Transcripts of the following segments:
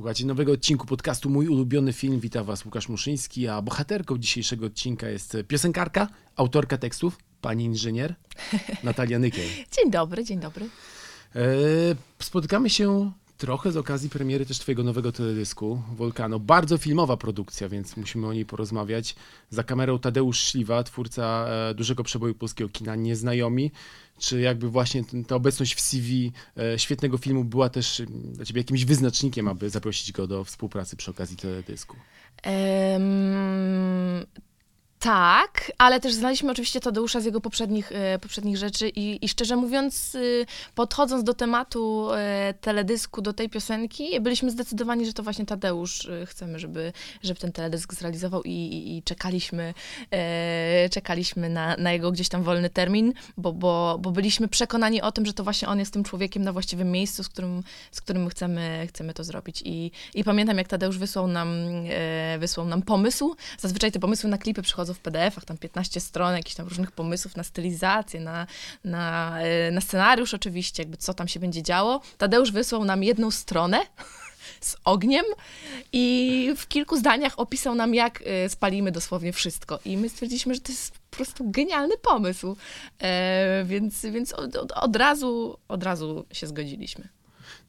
Słuchajcie nowego odcinku podcastu Mój ulubiony film. Witam Was Łukasz Muszyński, a bohaterką dzisiejszego odcinka jest piosenkarka, autorka tekstów, pani inżynier Natalia Nykiel. Dzień dobry, dzień dobry. E, spotykamy się trochę z okazji premiery też twojego nowego teledysku Volcano. Bardzo filmowa produkcja, więc musimy o niej porozmawiać. Za kamerą Tadeusz Śliwa, twórca e, dużego przeboju polskiego kina Nieznajomi. Czy jakby właśnie ta obecność w CV e, świetnego filmu była też mm, dla ciebie jakimś wyznacznikiem, aby zaprosić go do współpracy przy okazji teledysku? Em, tak, ale też znaliśmy oczywiście Tadeusza z jego poprzednich, e, poprzednich rzeczy i, i szczerze mówiąc, y, podchodząc do tematu e, teledysku, do tej piosenki, byliśmy zdecydowani, że to właśnie Tadeusz y, chcemy, żeby, żeby ten teledysk zrealizował i, i, i czekaliśmy, czekaliśmy na, na jego gdzieś tam wolny termin, bo, bo, bo byliśmy przekonani o tym, że to właśnie on jest tym człowiekiem na właściwym miejscu, z którym, z którym chcemy, chcemy to zrobić. I, I pamiętam, jak Tadeusz wysłał nam, wysłał nam pomysł. Zazwyczaj te pomysły na klipy przychodzą w PDF-ach, tam 15 stron, jakichś tam różnych pomysłów na stylizację, na, na, e, na scenariusz oczywiście, jakby co tam się będzie działo. Tadeusz wysłał nam jedną stronę z ogniem i w kilku zdaniach opisał nam, jak e, spalimy dosłownie wszystko. I my stwierdziliśmy, że to jest po prostu genialny pomysł. E, więc więc od, od, od, razu, od razu się zgodziliśmy.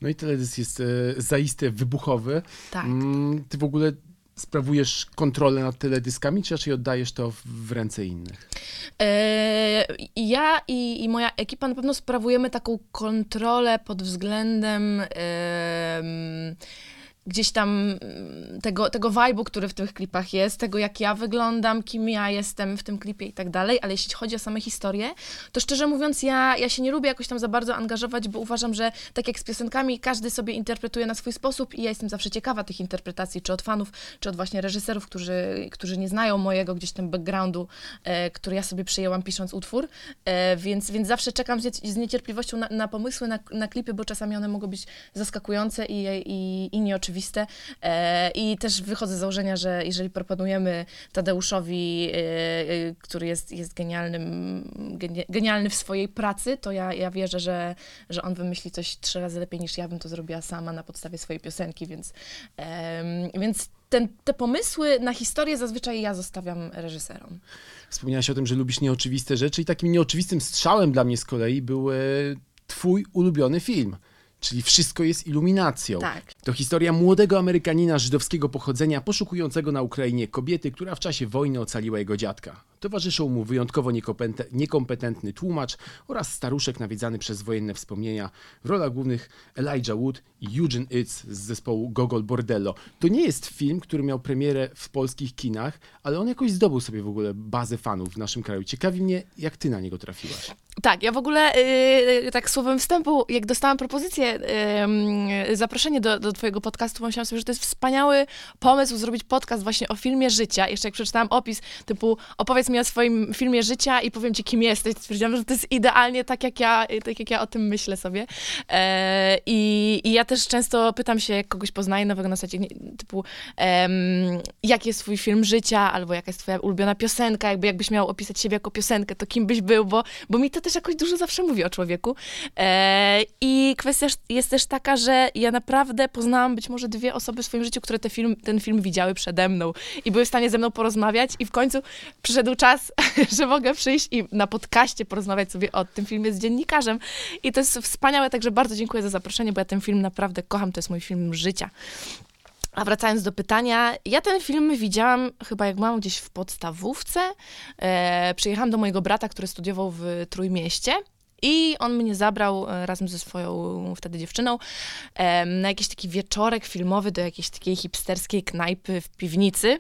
No i teledysk jest e, zaiste wybuchowy. Tak. Mm, ty w ogóle sprawujesz kontrolę nad teledyskami, czy raczej oddajesz to w ręce innych? E, ja i, i, moja ekipa na pewno sprawujemy taką kontrolę pod względem. Gdzieś tam mm, tego, tego vibe'u, który w tych klipach jest, tego jak ja wyglądam, kim ja jestem w tym klipie i tak dalej, ale jeśli chodzi o same historie, to szczerze mówiąc ja, ja się nie lubię jakoś tam za bardzo angażować, bo uważam, że tak jak z piosenkami, każdy sobie interpretuje na swój sposób i ja jestem zawsze ciekawa tych interpretacji, czy od fanów, czy od właśnie reżyserów, którzy, którzy nie znają mojego gdzieś tam backgroundu, e, który ja sobie przyjęłam pisząc utwór, e, więc, więc zawsze czekam z, z niecierpliwością na, na pomysły, na, na klipy, bo czasami one mogą być zaskakujące i, i, i nieoczywiste oczywiste. E, I też wychodzę z założenia, że jeżeli proponujemy Tadeuszowi, e, e, który jest, jest genialnym, genialny w swojej pracy, to ja, ja wierzę, że, że on wymyśli coś trzy razy lepiej niż ja bym to zrobiła sama na podstawie swojej piosenki, więc, więc ten, te pomysły na historię zazwyczaj ja zostawiam reżyserom. Wspomniałaś o tym, że lubisz nieoczywiste rzeczy i takim nieoczywistym strzałem dla mnie z kolei był twój ulubiony film czyli wszystko jest iluminacją. Tak. To historia młodego Amerykanina żydowskiego pochodzenia poszukującego na Ukrainie kobiety, która w czasie wojny ocaliła jego dziadka. Towarzyszą mu wyjątkowo niekompetentny tłumacz oraz staruszek nawiedzany przez wojenne wspomnienia. W rolach głównych Elijah Wood i Eugene Itz z zespołu Gogol Bordello. To nie jest film, który miał premierę w polskich kinach, ale on jakoś zdobył sobie w ogóle bazę fanów w naszym kraju. Ciekawi mnie, jak ty na niego trafiłaś. Tak, ja w ogóle yy, tak słowem wstępu, jak dostałam propozycję, zaproszenie do, do twojego podcastu, pomyślałam sobie, że to jest wspaniały pomysł zrobić podcast właśnie o filmie życia. Jeszcze jak przeczytałam opis typu opowiedz mi o swoim filmie życia i powiem ci, kim jesteś. Stwierdziłam, że to jest idealnie tak, jak ja, tak jak ja o tym myślę sobie. E, i, I ja też często pytam się, jak kogoś poznaję nowego na zasadzie typu jaki jest twój film życia, albo jaka jest twoja ulubiona piosenka, jakby jakbyś miał opisać siebie jako piosenkę, to kim byś był, bo, bo mi to też jakoś dużo zawsze mówi o człowieku. E, I kwestia jest też taka, że ja naprawdę poznałam być może dwie osoby w swoim życiu, które te film, ten film widziały przede mną i były w stanie ze mną porozmawiać i w końcu przyszedł czas, że mogę przyjść i na podcaście porozmawiać sobie o tym filmie z dziennikarzem. I to jest wspaniałe, także bardzo dziękuję za zaproszenie, bo ja ten film naprawdę kocham, to jest mój film życia. A wracając do pytania, ja ten film widziałam chyba jak mam gdzieś w podstawówce. E, przyjechałam do mojego brata, który studiował w Trójmieście. I on mnie zabrał e, razem ze swoją wtedy dziewczyną na jakiś taki wieczorek filmowy do jakiejś takiej hipsterskiej knajpy w piwnicy.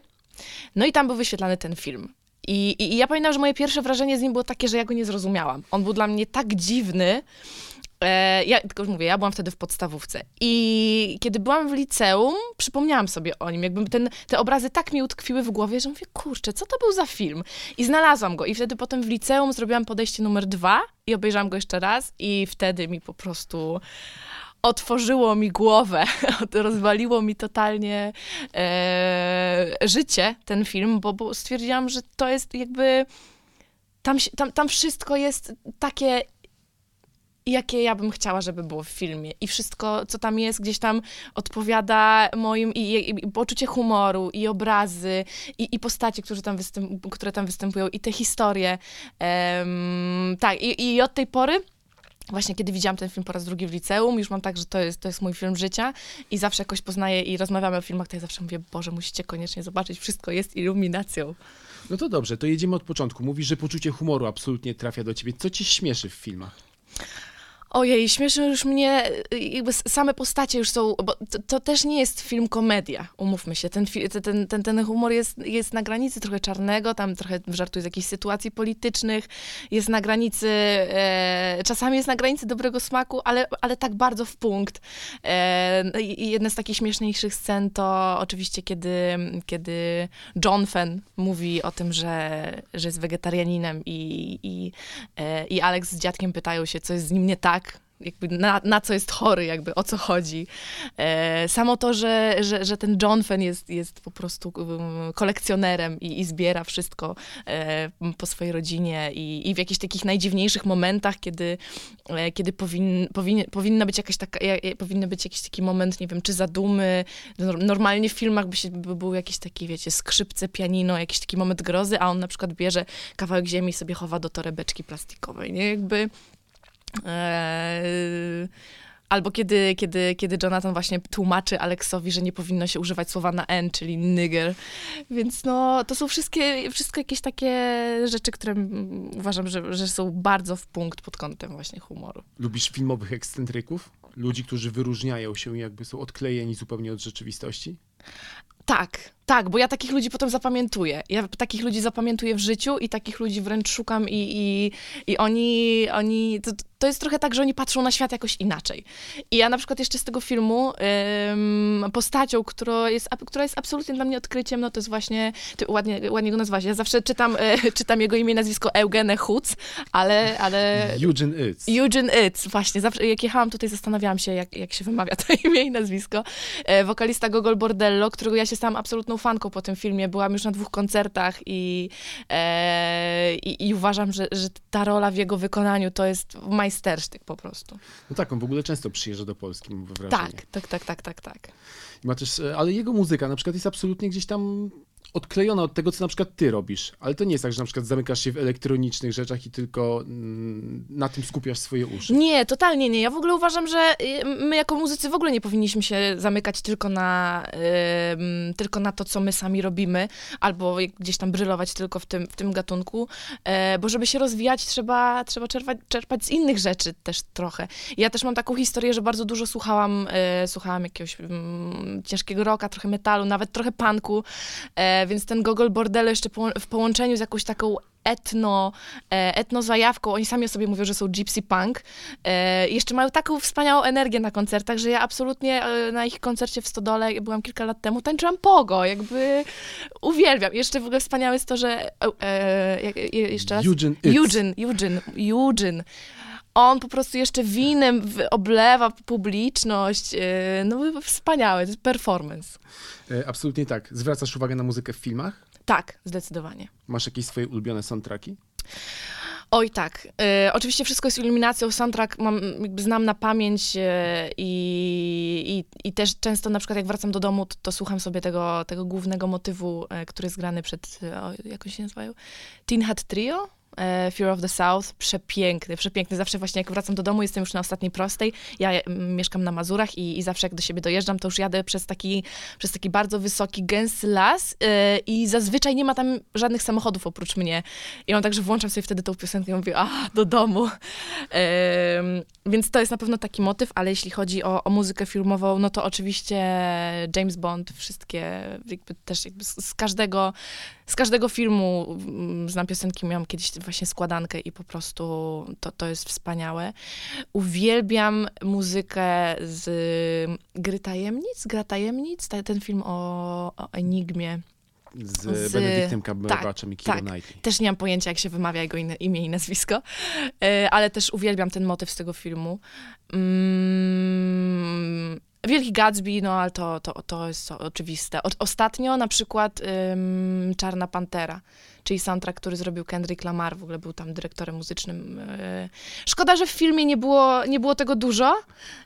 No i tam był wyświetlany ten film. I, i, I, ja pamiętam, że moje pierwsze wrażenie z nim było takie, że ja go nie zrozumiałam. On był dla mnie tak dziwny. E, ja tylko mówię, ja byłam wtedy w podstawówce. I kiedy byłam w liceum, przypomniałam sobie o nim. Jakby ten, te obrazy tak mi utkwiły w głowie, że mówię, kurczę, co to był za film? I znalazłam go. I wtedy potem w liceum zrobiłam podejście numer dwa i obejrzałam go jeszcze raz. I wtedy mi po prostu otworzyło mi głowę, rozwaliło mi totalnie e, życie ten film, bo, bo stwierdziłam, że to jest jakby. Tam, tam, tam wszystko jest takie jakie ja bym chciała, żeby było w filmie. I wszystko, co tam jest, gdzieś tam odpowiada moim i, i, i poczucie humoru, i obrazy, i, i postacie, które tam, występ, które tam występują, i te historie. Em, tak, i, i od tej pory Właśnie kiedy widziałam ten film po raz drugi w liceum, już mam tak, że to jest, to jest mój film życia i zawsze jakoś poznaję i rozmawiamy o filmach, to ja zawsze mówię, Boże, musicie koniecznie zobaczyć, wszystko jest iluminacją. No to dobrze, to jedziemy od początku. Mówisz, że poczucie humoru absolutnie trafia do ciebie. Co ci śmieszy w filmach? Ojej, śmieszne już mnie, y, jakby same postacie już są, bo to, to, też nie jest film komedia, umówmy się. Ten, ten, ten, ten humor jest, jest na granicy trochę czarnego, tam trochę żartuje z jakichś sytuacji politycznych, jest na granicy, e, czasami jest na granicy dobrego smaku, ale, ale tak bardzo w punkt. E, I jedna z takich śmieszniejszych scen to oczywiście, kiedy, kiedy John Fenn mówi o tym, że, że jest wegetarianinem i, i, e, i Alex z dziadkiem pytają się, co jest z nim nie tak, jakby na, na co jest chory, jakby o co chodzi. E, samo to, że, że, że ten John Fenn jest, jest po prostu um, kolekcjonerem i, i zbiera wszystko e, po swojej rodzinie i, i w jakichś takich najdziwniejszych momentach, kiedy, e, kiedy powin, powin, powinna być jakaś taka, powinny być jakiś taki moment, nie wiem, czy zadumy. Normalnie w filmach by, się, by był jakiś taki, wiecie, skrzypce, pianino, jakiś taki moment grozy, a on na przykład bierze kawałek ziemi i sobie chowa do torebeczki plastikowej, nie? Jakby albo kiedy, kiedy, kiedy Jonathan właśnie tłumaczy Aleksowi, że nie powinno się używać słowa na N, czyli nigger. Więc no, to są wszystkie, wszystko jakieś takie rzeczy, które uważam, że, że są bardzo w punkt pod kątem właśnie humoru. Lubisz filmowych ekscentryków? Ludzi, którzy wyróżniają się jakby są odklejeni zupełnie od rzeczywistości? Tak, tak, bo ja takich ludzi potem zapamiętuję. Ja takich ludzi zapamiętuję w życiu i takich ludzi wręcz szukam i, i, i oni, oni to, to jest trochę tak, że oni patrzą na świat jakoś inaczej. I ja na przykład jeszcze z tego filmu ym, postacią, która jest, która jest absolutnie dla mnie odkryciem, no to jest właśnie, ty ładnie, ładnie go nazwałaś, ja zawsze czytam, y, czytam jego imię i nazwisko Eugene Hutz, ale, ale... Eugene Itz. Eugene Itz, właśnie. Zawsze, jak jechałam tutaj, zastanawiałam się, jak, jak się wymawia to imię i nazwisko. E, wokalista Gogol Bordello, którego ja się stałam absolutną fanką po tym filmie. Byłam już na dwóch koncertach i, e, i, i, uważam, że, że ta rola w jego wykonaniu to jest majstersztyk po prostu. No tak, on w ogóle często przyjeżdża do Polski, mam wrażenie. Tak, tak, tak, tak, tak, tak. Ma też, e, ale jego muzyka na przykład jest absolutnie gdzieś tam odklejona od tego, co na przykład ty robisz. Ale to nie jest tak, że na przykład zamykasz się w elektronicznych rzeczach i tylko mm, na tym skupiasz swoje uszy. Nie, totalnie nie. Ja w ogóle uważam, że y, my jako muzycy w ogóle nie powinniśmy się zamykać tylko na, yy, tylko na to, co my sami robimy, albo gdzieś tam brylować tylko w tym, w tym gatunku, yy, bo żeby się rozwijać, trzeba, trzeba czerpać, czerpać z innych rzeczy też trochę. Ja też mam taką historię, że bardzo dużo słuchałam, yy, słuchałam jakiegoś mm, ciężkiego rocka, trochę metalu, nawet trochę punku, e, więc ten Gogol Bordello jeszcze w połączeniu z jakąś taką etno, e, etno zajawką. Oni sami o sobie mówią, że są gypsy punk. E, jeszcze mają taką wspaniałą energię na koncertach, że ja absolutnie e, na ich koncercie w Stodole, byłam kilka lat temu, tańczyłam pogo, jakby uwielbiam. Jeszcze w ogóle wspaniałe jest to, że jeszcze raz. Eugene, Eugene, Eugene, Eugene on po prostu jeszcze winem oblewa publiczność. No wspaniałe, to jest performance. Absolutnie tak. Zwracasz uwagę na muzykę w filmach? Tak, zdecydowanie. Masz jakieś swoje ulubione soundtracki? Oj tak. E, oczywiście wszystko jest iluminacją. Soundtrack mam, znam na pamięć e, i, i, i, też często na przykład jak wracam do domu, to, to słucham sobie tego, tego głównego motywu, e, który jest grany przed, o, jak się nazywają? Tin Hat Trio? E, Fear of the South, przepiękny, przepiękny. Zawsze właśnie jak wracam do domu, jestem już na ostatniej prostej. Ja mieszkam na Mazurach i, i zawsze jak do siebie dojeżdżam, to już jadę przez taki, przez taki bardzo wysoki, gęsty las yy, i zazwyczaj nie ma tam żadnych samochodów oprócz mnie. I on także włączam sobie wtedy tą piosenkę i mówię, a, do domu. Yy, więc to jest na pewno taki motyw, ale jeśli chodzi o, o muzykę filmową, no to oczywiście James Bond, wszystkie, jakby też jakby z, z każdego z każdego filmu mm, znam piosenki, miałam kiedyś właśnie składankę i po prostu to, to jest wspaniałe. Uwielbiam muzykę z Gry Tajemnic, Gra Tajemnic, ten film o, o Enigmie. Z, z Benedyktem Cumberbatchem tak, i Keira tak. Knightley. Też nie mam pojęcia, jak się wymawia jego imię i nazwisko, e, ale też uwielbiam ten motyw z tego filmu. Mm, Wielki Gatsby, no ale to, to, to jest oczywiste. O, ostatnio na przykład ym, Czarna Pantera. czyli soundtrack, który zrobił Kendrick Lamar, w ogóle był tam dyrektorem muzycznym. E, Szkoda, że w filmie nie było, nie było tego dużo.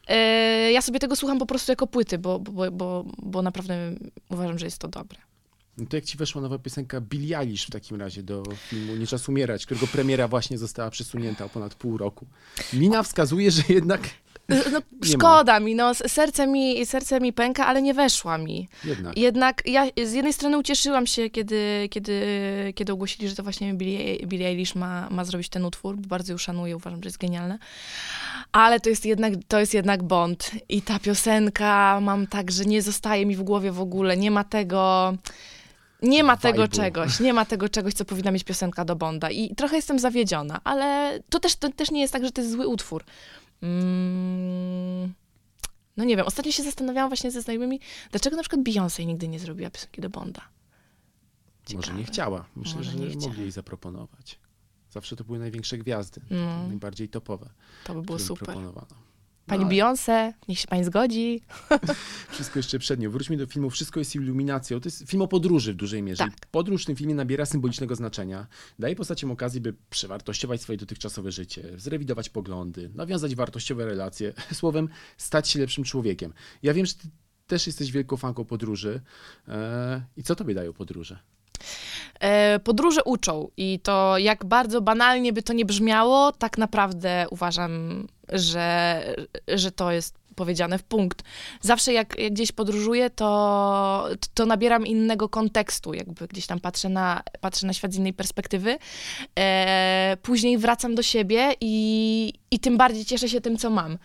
E, Ja sobie tego słucham po prostu jako płyty, bo, bo, bo, bo naprawdę uważam, że jest to dobre. No to jak ci weszła nowa piosenka Billie Eilish w takim razie do filmu Nie czas umierać, którego premiera właśnie została przesunięta o ponad pół roku. Mina wskazuje, że jednak, No, ma. szkoda mi, no, serce mi, serce mi pęka, ale nie weszła mi. jednak. Jednak ja z jednej strony ucieszyłam się, kiedy, kiedy, kiedy ogłosili, że to właśnie Billie, Billie Eilish ma, ma zrobić ten utwór, bardzo ją szanuję, uważam, że jest genialne. Ale to jest jednak, to jest jednak Bond. I ta piosenka mam tak, że nie zostaje mi w głowie w ogóle, nie ma tego... Nie ma tego czegoś, nie ma tego czegoś, co powinna mieć piosenka do Bonda. I trochę jestem zawiedziona, ale to też, to też nie jest tak, że to jest zły utwór. Mm, no nie wiem, ostatnio się zastanawiałam właśnie ze znajomymi, dlaczego na przykład Beyoncé nigdy nie zrobiła piosenki do Bonda. Może Ciekawe. nie chciała. Myślę, Może że nie mogli jej zaproponować. Zawsze to były największe gwiazdy, No. najbardziej topowe, To by było super. proponowano. Pani No, Beyoncé, niech się pani zgodzi. Wszystko jeszcze przed nią. Wróćmy do filmu Wszystko jest iluminacją. To jest film o podróży w dużej mierze. Tak. Podróż w tym filmie nabiera symbolicznego znaczenia. Daje postaciom okazję, by przewartościować swoje dotychczasowe życie, zrewidować poglądy, nawiązać wartościowe relacje, słowem, stać się lepszym człowiekiem. Ja wiem, że ty też jesteś wielką fanką podróży. Eee, I co tobie dają podróże? E, podróże uczą i to jak bardzo banalnie by to nie brzmiało, tak naprawdę uważam, że, że to jest powiedziane w punkt. Zawsze jak, jak gdzieś podróżuję, to, to nabieram innego kontekstu, jakby gdzieś tam patrzę na, patrzę na świat z innej perspektywy. E, później wracam do siebie i, i tym bardziej cieszę się tym, co mam.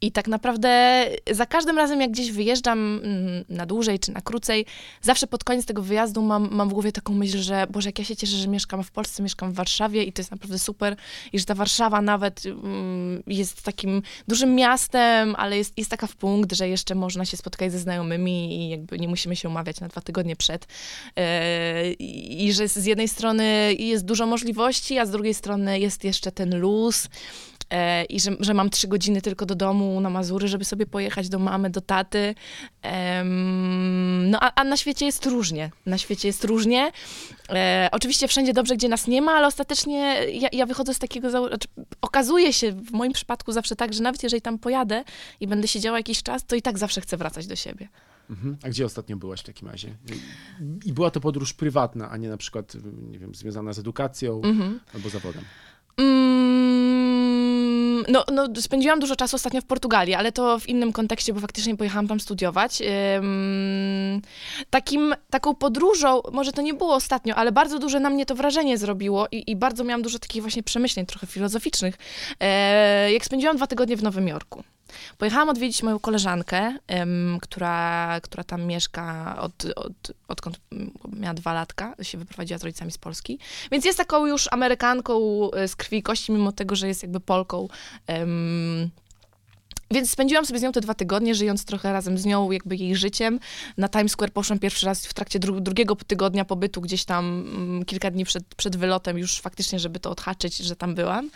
I tak naprawdę za każdym razem, jak gdzieś wyjeżdżam mm, na dłużej czy na krócej, zawsze pod koniec tego wyjazdu mam, mam w głowie taką myśl, że Boże, jak ja się cieszę, że mieszkam w Polsce, mieszkam w Warszawie i to jest naprawdę super i że ta Warszawa nawet mm, jest takim dużym miastem, ale jest, jest taka w punkt, że jeszcze można się spotkać ze znajomymi i jakby nie musimy się umawiać na dwa tygodnie przed. E, I i że z jednej strony jest dużo możliwości, a z drugiej strony jest jeszcze ten luz. E, I że, że mam trzy godziny tylko do domu na Mazury, żeby sobie pojechać do mamy, do taty. Em, no a, a na świecie jest różnie. Na świecie jest różnie. E, oczywiście wszędzie dobrze, gdzie nas nie ma, ale ostatecznie ja, ja wychodzę z takiego... zało- Znaczy, okazuje się w moim przypadku zawsze tak, że nawet jeżeli tam pojadę i będę siedziała jakiś czas, to i tak zawsze chcę wracać do siebie. Mhm. A gdzie ostatnio byłaś w takim razie? I była to podróż prywatna, a nie na przykład, nie wiem, związana z edukacją Mhm. albo zawodem. Mm, no, no, spędziłam dużo czasu ostatnio w Portugalii, ale to w innym kontekście, bo faktycznie pojechałam tam studiować. Takim, taką podróżą, może to nie było ostatnio, ale bardzo duże na mnie to wrażenie zrobiło i, i bardzo miałam dużo takich właśnie przemyśleń, trochę filozoficznych, e, jak spędziłam dwa tygodnie w Nowym Jorku. Pojechałam odwiedzić moją koleżankę, która, która tam mieszka od, od, odkąd mm, miała dwa latka, się wyprowadziła z rodzicami z Polski. Więc jest taką już Amerykanką e, z krwi i kości, mimo tego, że jest jakby Polką. Więc spędziłam sobie z nią te dwa tygodnie, żyjąc trochę razem z nią, jakby jej życiem. Na Times Square poszłam pierwszy raz w trakcie dru drugiego tygodnia pobytu, gdzieś tam mm, kilka dni przed, przed wylotem, już faktycznie, żeby to odhaczyć, że tam byłam.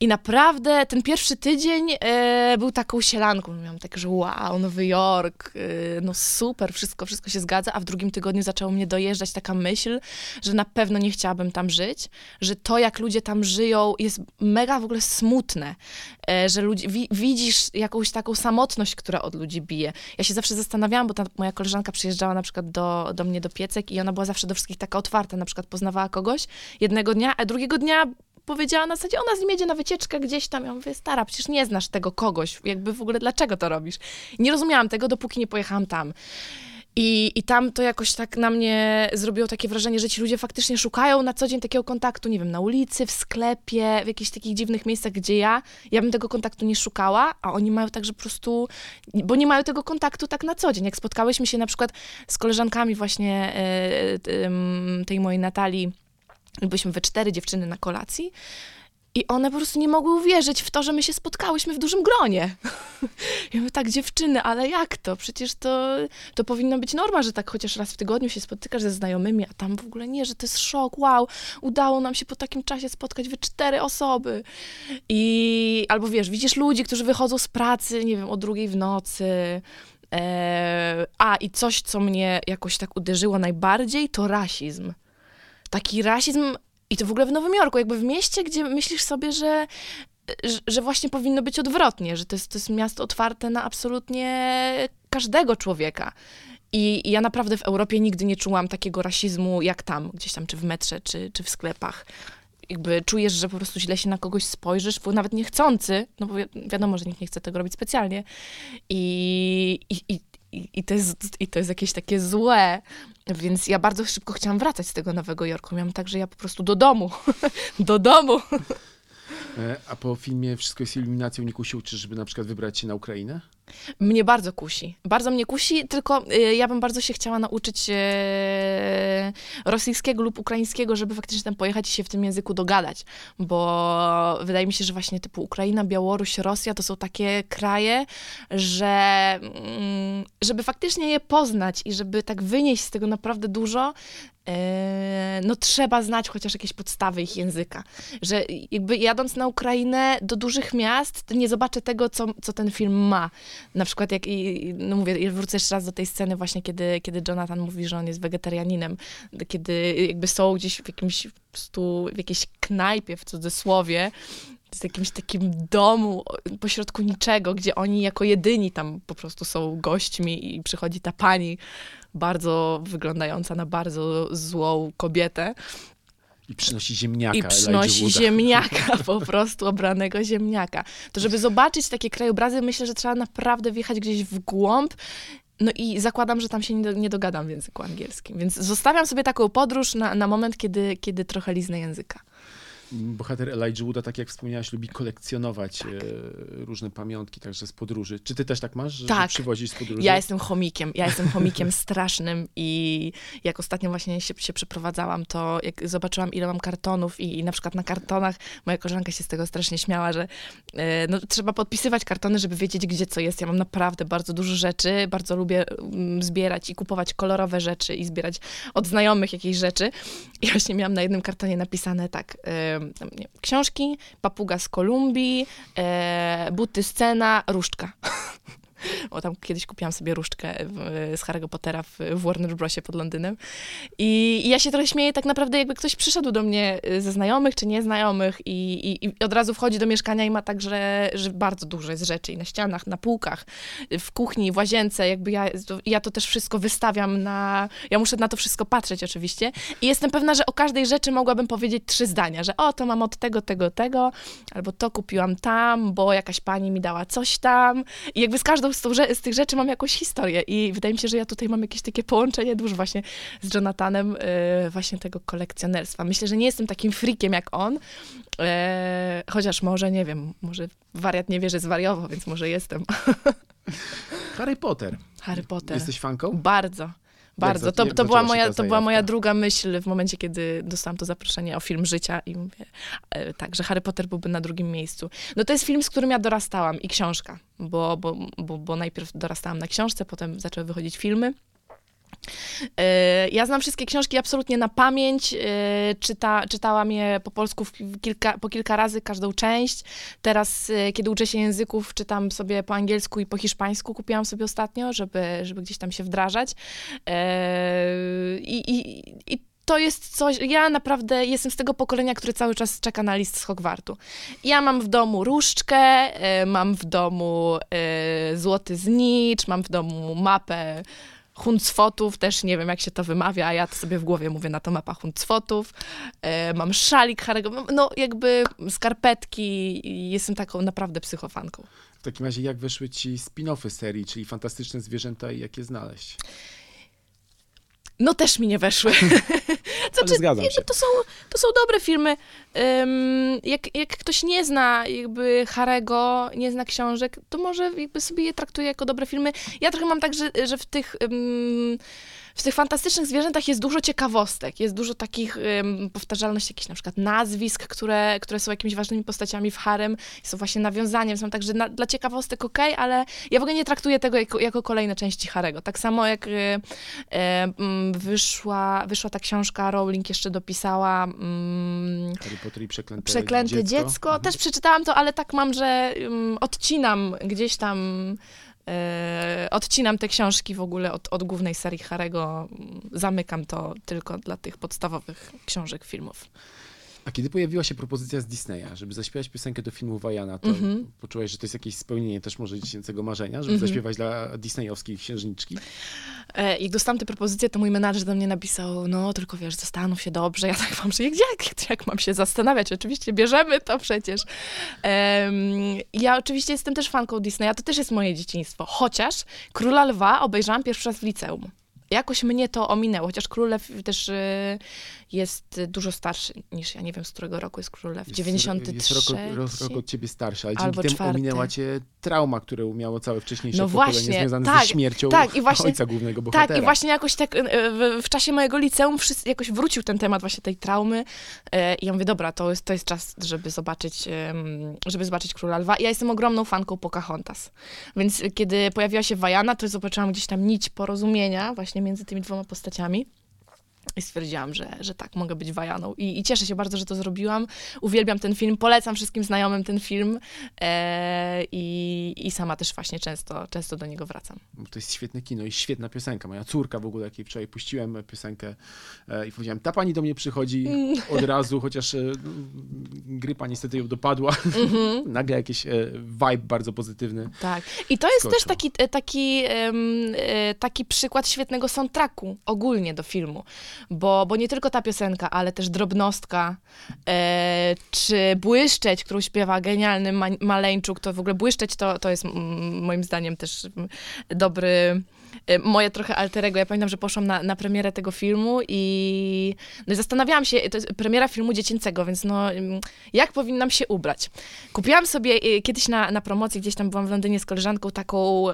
I naprawdę ten pierwszy tydzień e, był taką sielanką. Miałam takie, że wow, Nowy Jork, e, no super, wszystko, wszystko się zgadza, a w drugim tygodniu zaczęło mnie dojeżdżać taka myśl, że na pewno nie chciałabym tam żyć, że to, jak ludzie tam żyją, jest mega w ogóle smutne, e, że ludzi, wi, widzisz jakąś taką samotność, która od ludzi bije. Ja się zawsze zastanawiałam, bo ta moja koleżanka przyjeżdżała na przykład do, do mnie do Piecek i ona była zawsze do wszystkich taka otwarta, na przykład poznawała kogoś jednego dnia, a drugiego dnia powiedziała na zasadzie, ona z nim jedzie na wycieczkę gdzieś tam. Ja mówię, stara, przecież nie znasz tego kogoś. Jakby w ogóle dlaczego to robisz? Nie rozumiałam tego, dopóki nie pojechałam tam. I, I tam to jakoś tak na mnie zrobiło takie wrażenie, że ci ludzie faktycznie szukają na co dzień takiego kontaktu, nie wiem, na ulicy, w sklepie, w jakichś takich dziwnych miejscach, gdzie ja, ja bym tego kontaktu nie szukała, a oni mają tak, że po prostu, bo nie mają tego kontaktu tak na co dzień. Jak spotkałyśmy się na przykład z koleżankami właśnie e, e, em, tej mojej Natalii, byliśmy we cztery dziewczyny na kolacji i one po prostu nie mogły uwierzyć w to, że my się spotkałyśmy w dużym gronie. Ja mówię, tak, dziewczyny, ale jak to? Przecież to, to powinno być norma, że tak chociaż raz w tygodniu się spotykasz ze znajomymi, a tam w ogóle nie, że to jest szok, wow, udało nam się po takim czasie spotkać we cztery osoby. I albo wiesz, widzisz ludzi, którzy wychodzą z pracy, nie wiem, o drugiej w nocy. E, a, i coś, co mnie jakoś tak uderzyło najbardziej, to rasizm taki rasizm i to w ogóle w Nowym Jorku, jakby w mieście, gdzie myślisz sobie, że że, właśnie powinno być odwrotnie, że to jest, to jest miasto otwarte na absolutnie każdego człowieka. I, I ja naprawdę w Europie nigdy nie czułam takiego rasizmu jak tam, gdzieś tam, czy w metrze, czy, czy w sklepach. Jakby czujesz, że po prostu źle się na kogoś spojrzysz, bo nawet niechcący, no bo wi- wiadomo, że nikt nie chce tego robić specjalnie. I, i, i, i, to jest, I to jest jakieś takie złe. Więc ja bardzo szybko chciałam wracać z tego Nowego Jorku. Miałam tak, że ja po prostu do domu. do domu. E, A po filmie Wszystko jest iluminacją nie kusił, czy żeby na przykład wybrać się na Ukrainę? Mnie bardzo kusi. Bardzo mnie kusi, tylko y, ja bym bardzo się chciała nauczyć e, rosyjskiego lub ukraińskiego, żeby faktycznie tam pojechać i się w tym języku dogadać. Bo wydaje mi się, że właśnie typu Ukraina, Białoruś, Rosja to są takie kraje, że mm, żeby faktycznie je poznać i żeby tak wynieść z tego naprawdę dużo, e, no trzeba znać chociaż jakieś podstawy ich języka. Że jakby jadąc na Ukrainę do dużych miast, nie zobaczę tego, co, co ten film ma. Na przykład jak, i- no mówię, wrócę jeszcze raz do tej sceny właśnie, kiedy, kiedy Jonathan mówi, że on jest wegetarianinem, kiedy jakby są gdzieś w jakimś po prostu, w jakiejś knajpie w cudzysłowie, w jakimś takim domu pośrodku niczego, gdzie oni jako jedyni tam po prostu są gośćmi i przychodzi ta pani bardzo wyglądająca na bardzo złą kobietę I przynosi ziemniaka. i przynosi ziemniaka, po prostu obranego ziemniaka. To żeby zobaczyć takie krajobrazy, myślę, że trzeba naprawdę wjechać gdzieś w głąb. No i zakładam, że tam się nie, do, nie dogadam w języku angielskim. Więc zostawiam sobie taką podróż na, na moment, kiedy, kiedy trochę liznę języka. Bohater Elijah Wooda, tak jak wspomniałaś, lubi kolekcjonować e, różne pamiątki, także z podróży. Czy ty też tak masz, że, Tak. przywozisz z podróży? Ja jestem chomikiem. Ja jestem chomikiem strasznym i jak ostatnio właśnie się, się przeprowadzałam, to jak zobaczyłam, ile mam kartonów i, i na przykład na kartonach, moja koleżanka się z tego strasznie śmiała, że e, no, trzeba podpisywać kartony, żeby wiedzieć, gdzie co jest. Ja mam naprawdę bardzo dużo rzeczy, bardzo lubię mm, zbierać i kupować kolorowe rzeczy i zbierać od znajomych jakieś rzeczy. I właśnie miałam na jednym kartonie napisane tak, tam, nie, wiem, książki, papuga z Kolumbii, e, buty scena, różdżka. Bo tam kiedyś kupiłam sobie różdżkę z Harry'ego Pottera w, Warner Brosie pod Londynem. I, I ja się trochę śmieję, tak naprawdę jakby ktoś przyszedł do mnie y, ze znajomych czy nieznajomych i, i, i od razu wchodzi do mieszkania i ma tak, że, że bardzo dużo jest rzeczy i na ścianach, na półkach, w kuchni, w łazience, jakby ja, ja to też wszystko wystawiam na... Ja muszę na to wszystko patrzeć oczywiście i jestem pewna, że o każdej rzeczy mogłabym powiedzieć trzy zdania, że o, to mam od tego, tego, tego, albo to kupiłam tam, bo jakaś pani mi dała coś tam i jakby z każdą rze- z tych rzeczy mam jakąś historię i wydaje mi się, że ja tutaj mam jakieś takie połączenie dusz właśnie z Jonathanem, yy, właśnie tego kolekcjonerstwa. Myślę, że nie jestem takim frikiem jak on, yy, chociaż może, nie wiem, może wariat nie wie, że zwariował, więc może jestem. Harry Potter. Harry Potter. Jesteś fanką? Bardzo. Bardzo. To, to, była moja, to była moja druga myśl w momencie, kiedy dostałam to zaproszenie o film życia i mówię, e, tak, że Harry Potter byłby na drugim miejscu. No to jest film, z którym ja dorastałam i książka, bo, bo, bo, bo najpierw dorastałam na książce, potem zaczęły wychodzić filmy. E, Ja znam wszystkie książki absolutnie na pamięć. e, Czyta, czytałam je po polsku kilka, po kilka razy, każdą część. Teraz, e, kiedy uczę się języków, czytam sobie po angielsku i po hiszpańsku. Kupiłam sobie ostatnio, żeby, żeby gdzieś tam się wdrażać. I, i, i to jest coś, ja naprawdę jestem z tego pokolenia, które cały czas czeka na list z Hogwartu. Ja mam w domu różdżkę, mam w domu złoty znicz, mam w domu mapę Huncwotów, też nie wiem jak się to wymawia, a ja to sobie w głowie mówię na to mapa Huncwotów. E, mam szalik Harry'ego, no jakby skarpetki i jestem taką naprawdę psychofanką. W takim razie jak weszły ci spin-offy serii, czyli Fantastyczne Zwierzęta i jak je znaleźć? No też mi nie weszły. Ale zgadzam się. To są, to są dobre filmy. Ym, jak, jak ktoś nie zna jakby Harego, nie zna książek, to może jakby sobie je traktuje jako dobre filmy. Ja trochę mam tak, że, że w tych... Ym, w tych fantastycznych zwierzętach jest dużo ciekawostek, jest dużo takich ym, powtarzalności, jakichś na przykład nazwisk, które, które są jakimiś ważnymi postaciami w harem, są właśnie nawiązaniem, są także na, dla ciekawostek okej, ale ja w ogóle nie traktuję tego jako, jako kolejne części Harego. Tak samo jak y, y, mm, wyszła, wyszła ta książka, Rowling jeszcze dopisała mm, Harry Potter i Przeklęte, Przeklęte dziecko. Mhm. Też przeczytałam to, ale tak mam, że um, odcinam gdzieś tam E, odcinam te książki w ogóle od, od głównej serii Harego. Zamykam to tylko dla tych podstawowych książek, filmów. A kiedy pojawiła się propozycja z Disneya, żeby zaśpiewać piosenkę do filmu Wajana, to Mhm. poczułeś, że to jest jakieś spełnienie też może dziecięcego marzenia, żeby Mhm. zaśpiewać dla disneyowskiej księżniczki? E, jak dostałam tę propozycję, to mój menadżer do mnie napisał, no tylko wiesz, zastanów się dobrze. Ja tak mam, że jak, jak, jak mam się zastanawiać? Oczywiście bierzemy to przecież. Ja oczywiście jestem też fanką Disneya, to też jest moje dzieciństwo. Chociaż Króla Lwa obejrzałam pierwszy raz w liceum. Jakoś mnie to ominęło, chociaż Król Lew też e, jest dużo starszy niż ja, nie wiem z którego roku jest Król Lew. Jest- 93? Jest rok, rok, rok od ciebie starszy, ale Albo dzięki temu ominęła cię trauma, które miało całe wcześniejsze No pokolenie właśnie, związane tak, ze śmiercią tak, i właśnie- ojca głównego bohatera. Tak, i właśnie jakoś tak e, w, w czasie mojego liceum wszyscy, jakoś wrócił ten temat właśnie tej traumy e, i ja mówię, dobra, to jest, to jest czas, żeby zobaczyć, żeby zobaczyć Króla Lwa. Ja jestem ogromną fanką Pocahontas, więc kiedy pojawiła się Wajana, to zobaczyłam gdzieś tam nić porozumienia właśnie między tymi dwoma postaciami. I stwierdziłam, że, że tak, mogę być Wajaną. I, I cieszę się bardzo, że to zrobiłam. Uwielbiam ten film, polecam wszystkim znajomym ten film e, i, i sama też właśnie często, często do niego wracam. To jest świetne kino i świetna piosenka. Moja córka w ogóle, jakiej wczoraj puściłem piosenkę e, i powiedziałem, ta pani do mnie przychodzi od razu, chociaż e, grypa niestety ją dopadła. Mhm. Nagle jakiś e, vibe bardzo pozytywny. Tak. I to jest Skoczył. też taki, e, taki, e, taki przykład świetnego soundtracku ogólnie do filmu. Bo, bo nie tylko ta piosenka, ale też drobnostka, e, czy błyszczeć, którą śpiewa genialny Ma- Maleńczuk, to w ogóle błyszczeć to, to jest mm, moim zdaniem też mm, dobry. E, Moje trochę alterego. Ja pamiętam, że poszłam na, na premierę tego filmu i, no zastanawiałam się, to jest premiera filmu dziecięcego, więc no, mm, jak powinnam się ubrać? Kupiłam sobie e, kiedyś na, na promocji, gdzieś tam byłam w Londynie z koleżanką, taką,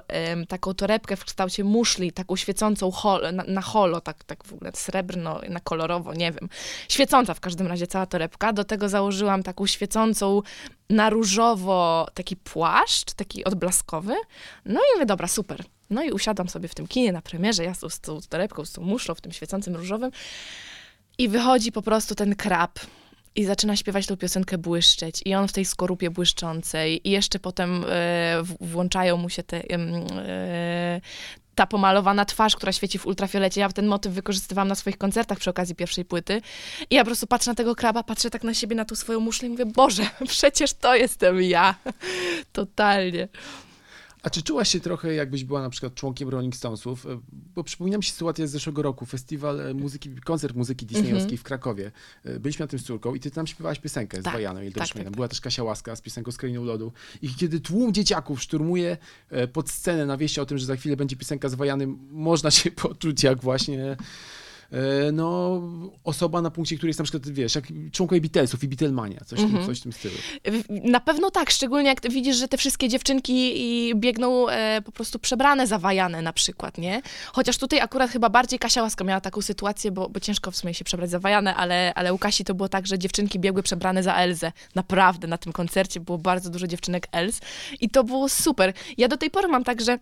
taką torebkę w kształcie muszli, taką świecącą hol, na, na holo, tak, tak w ogóle srebrno, na kolorowo, nie wiem. Świecąca w każdym razie cała torebka. Do tego założyłam taką świecącą na różowo taki płaszcz, taki odblaskowy. No i mówię, dobra, super. No i usiadam sobie w tym kinie na premierze, ja z tą, z tą torebką, z tą muszlą, w tym świecącym różowym. I wychodzi po prostu ten krab i zaczyna śpiewać tą piosenkę Błyszczeć i on w tej skorupie błyszczącej i jeszcze potem e, włączają mu się te... e, ta pomalowana twarz, która świeci w ultrafiolecie. Ja ten motyw wykorzystywałam na swoich koncertach przy okazji pierwszej płyty. I ja po prostu patrzę na tego kraba, patrzę tak na siebie, na tą swoją muszlę i mówię, Boże, przecież to jestem ja. Totalnie. A czy czułaś się trochę, jakbyś była na przykład członkiem Rolling Stonesów? E, Bo przypomina mi się sytuacja z zeszłego roku, festiwal e, muzyki, koncert muzyki disneyowskiej w Krakowie. E, Byliśmy na tym z córką i ty tam śpiewałaś piosenkę z. Tak, ile tak, też tak, tak. Była też Kasia Łaska z piosenką z Krainą Lodu. I kiedy tłum dzieciaków szturmuje pod scenę na wieści o tym, że za chwilę będzie piosenka z Wajanym, można się poczuć jak właśnie no, osoba na punkcie, której jest na przykład, wiesz, jak członkowie Beatlesów i Beatlemania, coś, Mhm. tym, coś w tym stylu. Na pewno tak, szczególnie jak widzisz, że te wszystkie dziewczynki biegną e, po prostu przebrane, zawajane na przykład, nie? Chociaż tutaj akurat chyba bardziej Kasia Łaska miała taką sytuację, bo, bo ciężko w sumie się przebrać zawajane, ale, ale u Kasi to było tak, że dziewczynki biegły przebrane za Elzę. Naprawdę, na tym koncercie było bardzo dużo dziewczynek Els i to było super. Ja do tej pory mam tak, że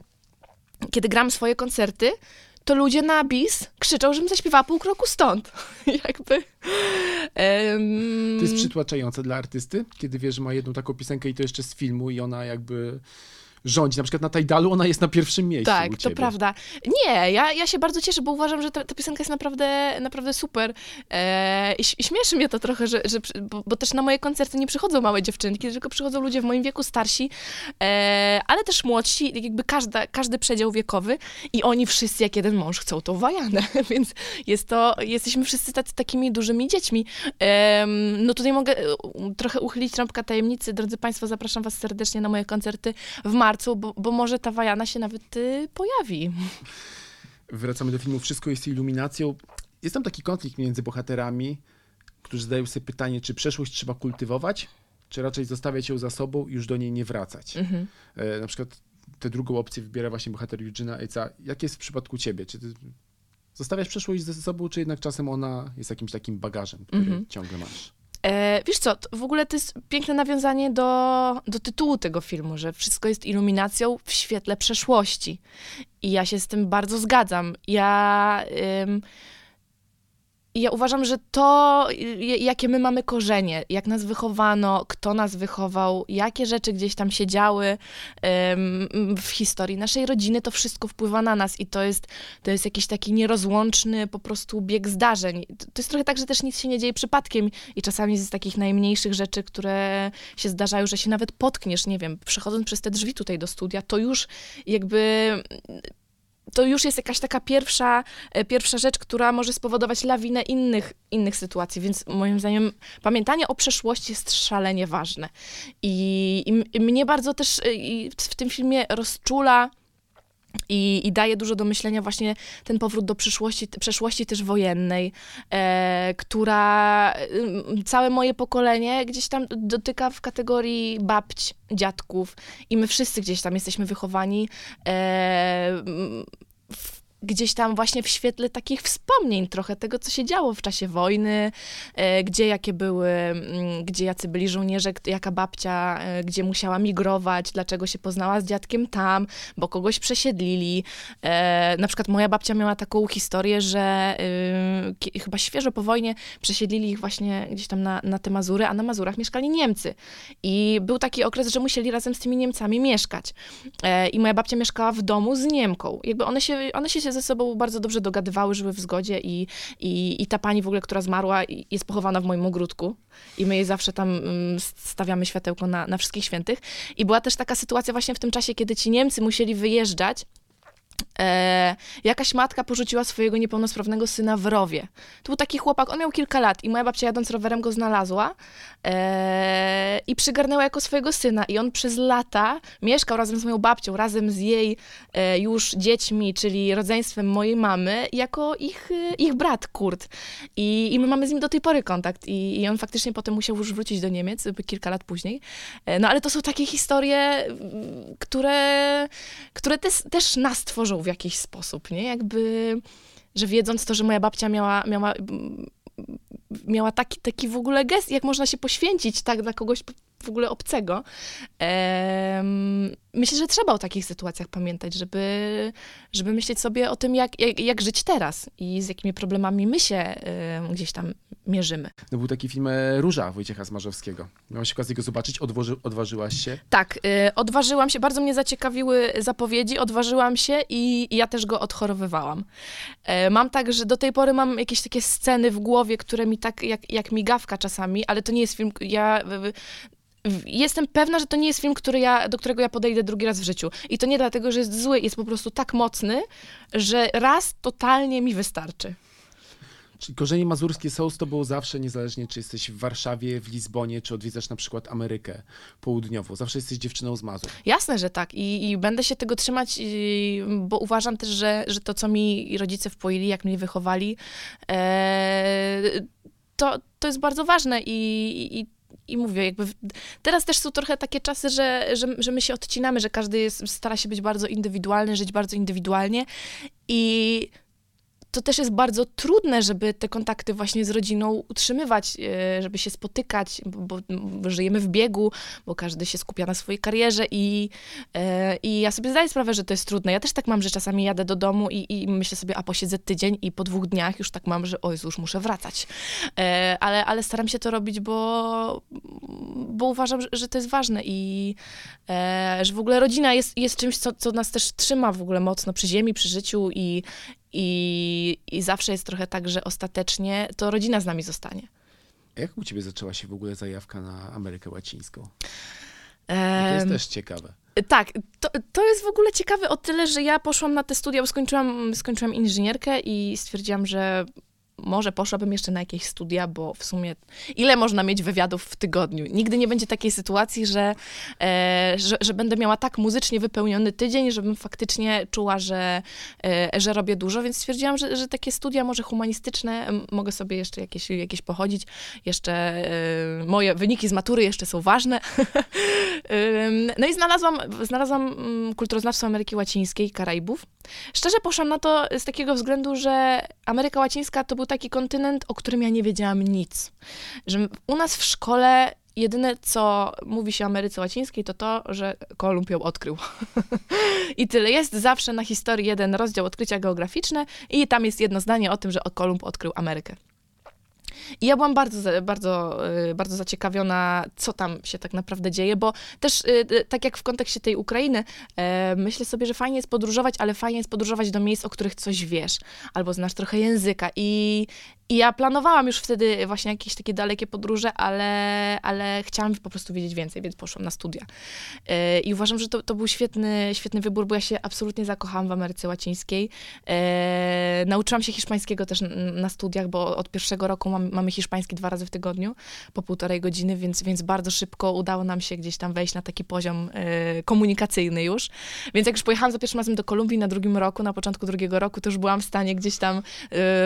kiedy gram swoje koncerty, to ludzie na bis krzyczą, żebym zaśpiewała pół kroku stąd. Jakby... em, To jest przytłaczające dla artysty, kiedy wiesz, że ma jedną taką piosenkę i to jeszcze z filmu i ona jakby rządzi. Na przykład na Tajdalu ona jest na pierwszym miejscu Tak, to prawda. Nie, ja, ja się bardzo cieszę, bo uważam, że ta, ta piosenka jest naprawdę, naprawdę super. E, i, I śmieszy mnie to trochę, że, że bo, bo też na moje koncerty nie przychodzą małe dziewczynki, tylko przychodzą ludzie w moim wieku starsi, e, ale też młodsi, jakby każda, każdy przedział wiekowy i oni wszyscy jak jeden mąż chcą tą wajanę, więc jest to, jesteśmy wszyscy tacy, takimi dużymi dziećmi. No tutaj mogę trochę uchylić rąbka tajemnicy. Drodzy Państwo, zapraszam Was serdecznie na moje koncerty w marcu, bo, bo może ta wajana się nawet y, pojawi. Wracamy do filmu Wszystko jest iluminacją. Jest tam taki konflikt między bohaterami, którzy zadają sobie pytanie, czy przeszłość trzeba kultywować, czy raczej zostawiać ją za sobą i już do niej nie wracać. Mhm. E, na przykład tę drugą opcję wybiera właśnie bohater Eugene'a Ejca. Jak jest w przypadku ciebie? Czy ty zostawiasz przeszłość ze sobą, czy jednak czasem ona jest jakimś takim bagażem, który Mhm. ciągle masz? E, wiesz co, w ogóle to jest piękne nawiązanie do, do tytułu tego filmu, że wszystko jest iluminacją w świetle przeszłości. I ja się z tym bardzo zgadzam. Ja i ja uważam, że to, jakie my mamy korzenie, jak nas wychowano, kto nas wychował, jakie rzeczy gdzieś tam się działy w historii naszej rodziny, to wszystko wpływa na nas i to jest, to jest jakiś taki nierozłączny po prostu bieg zdarzeń. To jest trochę tak, że też nic się nie dzieje przypadkiem i czasami z takich najmniejszych rzeczy, które się zdarzają, że się nawet potkniesz, nie wiem, przechodząc przez te drzwi tutaj do studia, to już jakby to już jest jakaś taka pierwsza, e, pierwsza rzecz, która może spowodować lawinę innych, innych sytuacji, więc moim zdaniem pamiętanie o przeszłości jest szalenie ważne. I, i, i mnie bardzo też e, w tym filmie rozczula i, i daje dużo do myślenia właśnie ten powrót do przyszłości, przeszłości też wojennej, e, która ym, całe moje pokolenie gdzieś tam dotyka w kategorii babć, dziadków i my wszyscy gdzieś tam jesteśmy wychowani e, w, gdzieś tam właśnie w świetle takich wspomnień trochę tego, co się działo w czasie wojny, e, gdzie jakie były, mm, gdzie jacy byli żołnierze, jaka babcia, e, gdzie musiała migrować, dlaczego się poznała z dziadkiem tam, bo kogoś przesiedlili. E, na przykład moja babcia miała taką historię, że y, chyba świeżo po wojnie przesiedlili ich właśnie gdzieś tam na, na te Mazury, a na Mazurach mieszkali Niemcy. I był taki okres, że musieli razem z tymi Niemcami mieszkać. I moja babcia mieszkała w domu z Niemką. Jakby one się, one się ze sobą bardzo dobrze dogadywały, żyły w zgodzie i, i, i ta pani w ogóle, która zmarła, jest pochowana w moim ogródku. I my jej zawsze tam mm, stawiamy światełko na, na wszystkich świętych. I była też taka sytuacja właśnie w tym czasie, kiedy ci Niemcy musieli wyjeżdżać. E, jakaś matka porzuciła swojego niepełnosprawnego syna w rowie. To był taki chłopak, on miał kilka lat i moja babcia jadąc rowerem go znalazła e, i przygarnęła jako swojego syna. I on przez lata mieszkał razem z moją babcią, razem z jej e, już dziećmi, czyli rodzeństwem mojej mamy, jako ich, e, ich brat Kurt. I, I my mamy z nim do tej pory kontakt. I, I on faktycznie potem musiał już wrócić do Niemiec, kilka lat później. E, No ale to są takie historie, które, które też, też nas tworzą jakiś sposób, nie? Jakby, że wiedząc to, że moja babcia miała, miała, miała taki, taki w ogóle gest, jak można się poświęcić tak dla kogoś w ogóle obcego. Myślę, że trzeba o takich sytuacjach pamiętać, żeby, żeby myśleć sobie o tym, jak, jak, jak żyć teraz i z jakimi problemami my się gdzieś tam mierzymy. No był taki film e, Róża Wojciecha Smarzowskiego. Miałaś okazję go zobaczyć? Odwoży, odważyłaś się? Tak, y, odważyłam się, bardzo mnie zaciekawiły zapowiedzi, odważyłam się i, i ja też go odchorowywałam. E, mam tak, że do tej pory mam jakieś takie sceny w głowie, które mi tak jak, jak migawka czasami, ale to nie jest film, ja... Jestem pewna, że to nie jest film, który ja, do którego ja podejdę drugi raz w życiu. I to nie dlatego, że jest zły, jest po prostu tak mocny, że raz totalnie mi wystarczy. Czyli korzenie mazurskie są z tobą zawsze, niezależnie czy jesteś w Warszawie, w Lizbonie, czy odwiedzasz na przykład Amerykę Południową. Zawsze jesteś dziewczyną z Mazur. Jasne, że tak. I, i będę się tego trzymać, i, bo uważam też, że, że to, co mi rodzice wpoili, jak mnie wychowali, e, to, to jest bardzo ważne i, i i mówię, jakby teraz też są trochę takie czasy, że, że, że my się odcinamy, że każdy jest, stara się być bardzo indywidualny, żyć bardzo indywidualnie i to też jest bardzo trudne, żeby te kontakty właśnie z rodziną utrzymywać, e, żeby się spotykać, bo, bo żyjemy w biegu, bo każdy się skupia na swojej karierze i, e, i ja sobie zdaję sprawę, że to jest trudne. Ja też tak mam, że czasami jadę do domu i, i myślę sobie, a posiedzę tydzień i po dwóch dniach już tak mam, że oj, już muszę wracać. E, ale, ale staram się to robić, bo, bo uważam, że, to jest ważne i że w ogóle rodzina jest, jest czymś, co, co nas też trzyma w ogóle mocno przy ziemi, przy życiu i, i, i zawsze jest trochę tak, że ostatecznie to rodzina z nami zostanie. A jak u ciebie zaczęła się w ogóle zajawka na Amerykę Łacińską? Bo To jest też ciekawe. Tak, to, to jest w ogóle ciekawe o tyle, że ja poszłam na te studia, bo skończyłam, skończyłam inżynierkę i stwierdziłam, że może poszłabym jeszcze na jakieś studia, bo w sumie ile można mieć wywiadów w tygodniu? Nigdy nie będzie takiej sytuacji, że, e, że, że będę miała tak muzycznie wypełniony tydzień, żebym faktycznie czuła, że, e, że robię dużo, więc stwierdziłam, że, że takie studia może humanistyczne mogę sobie jeszcze jakieś, jakieś pochodzić. Jeszcze e, moje wyniki z matury jeszcze są ważne. No i znalazłam, znalazłam mm, kulturoznawstwo Ameryki Łacińskiej, Karaibów. Szczerze poszłam na to z takiego względu, że Ameryka Łacińska to był taki kontynent, o którym ja nie wiedziałam nic. Że u nas w szkole jedyne, co mówi się o Ameryce Łacińskiej, to to, że Kolumb ją odkrył. I tyle. Jest zawsze na historii jeden rozdział odkrycia geograficzne i tam jest jedno zdanie o tym, że Kolumb odkrył Amerykę. I ja byłam bardzo, bardzo, y, bardzo zaciekawiona, co tam się tak naprawdę dzieje, bo też y, y, tak jak w kontekście tej Ukrainy, myślę sobie, że fajnie jest podróżować, ale fajnie jest podróżować do miejsc, o których coś wiesz, albo znasz trochę języka. I, i ja planowałam już wtedy właśnie jakieś takie dalekie podróże, ale, ale chciałam po prostu wiedzieć więcej, więc poszłam na studia. E, I uważam, że to, to był świetny, świetny wybór, bo ja się absolutnie zakochałam w Ameryce Łacińskiej. E, nauczyłam się hiszpańskiego też na studiach, bo od pierwszego roku mam, mamy hiszpański dwa razy w tygodniu, po półtorej godziny, więc, więc bardzo szybko udało nam się gdzieś tam wejść na taki poziom e, komunikacyjny już. Więc jak już pojechałam za pierwszym razem do Kolumbii na drugim roku, na początku drugiego roku, to już byłam w stanie gdzieś tam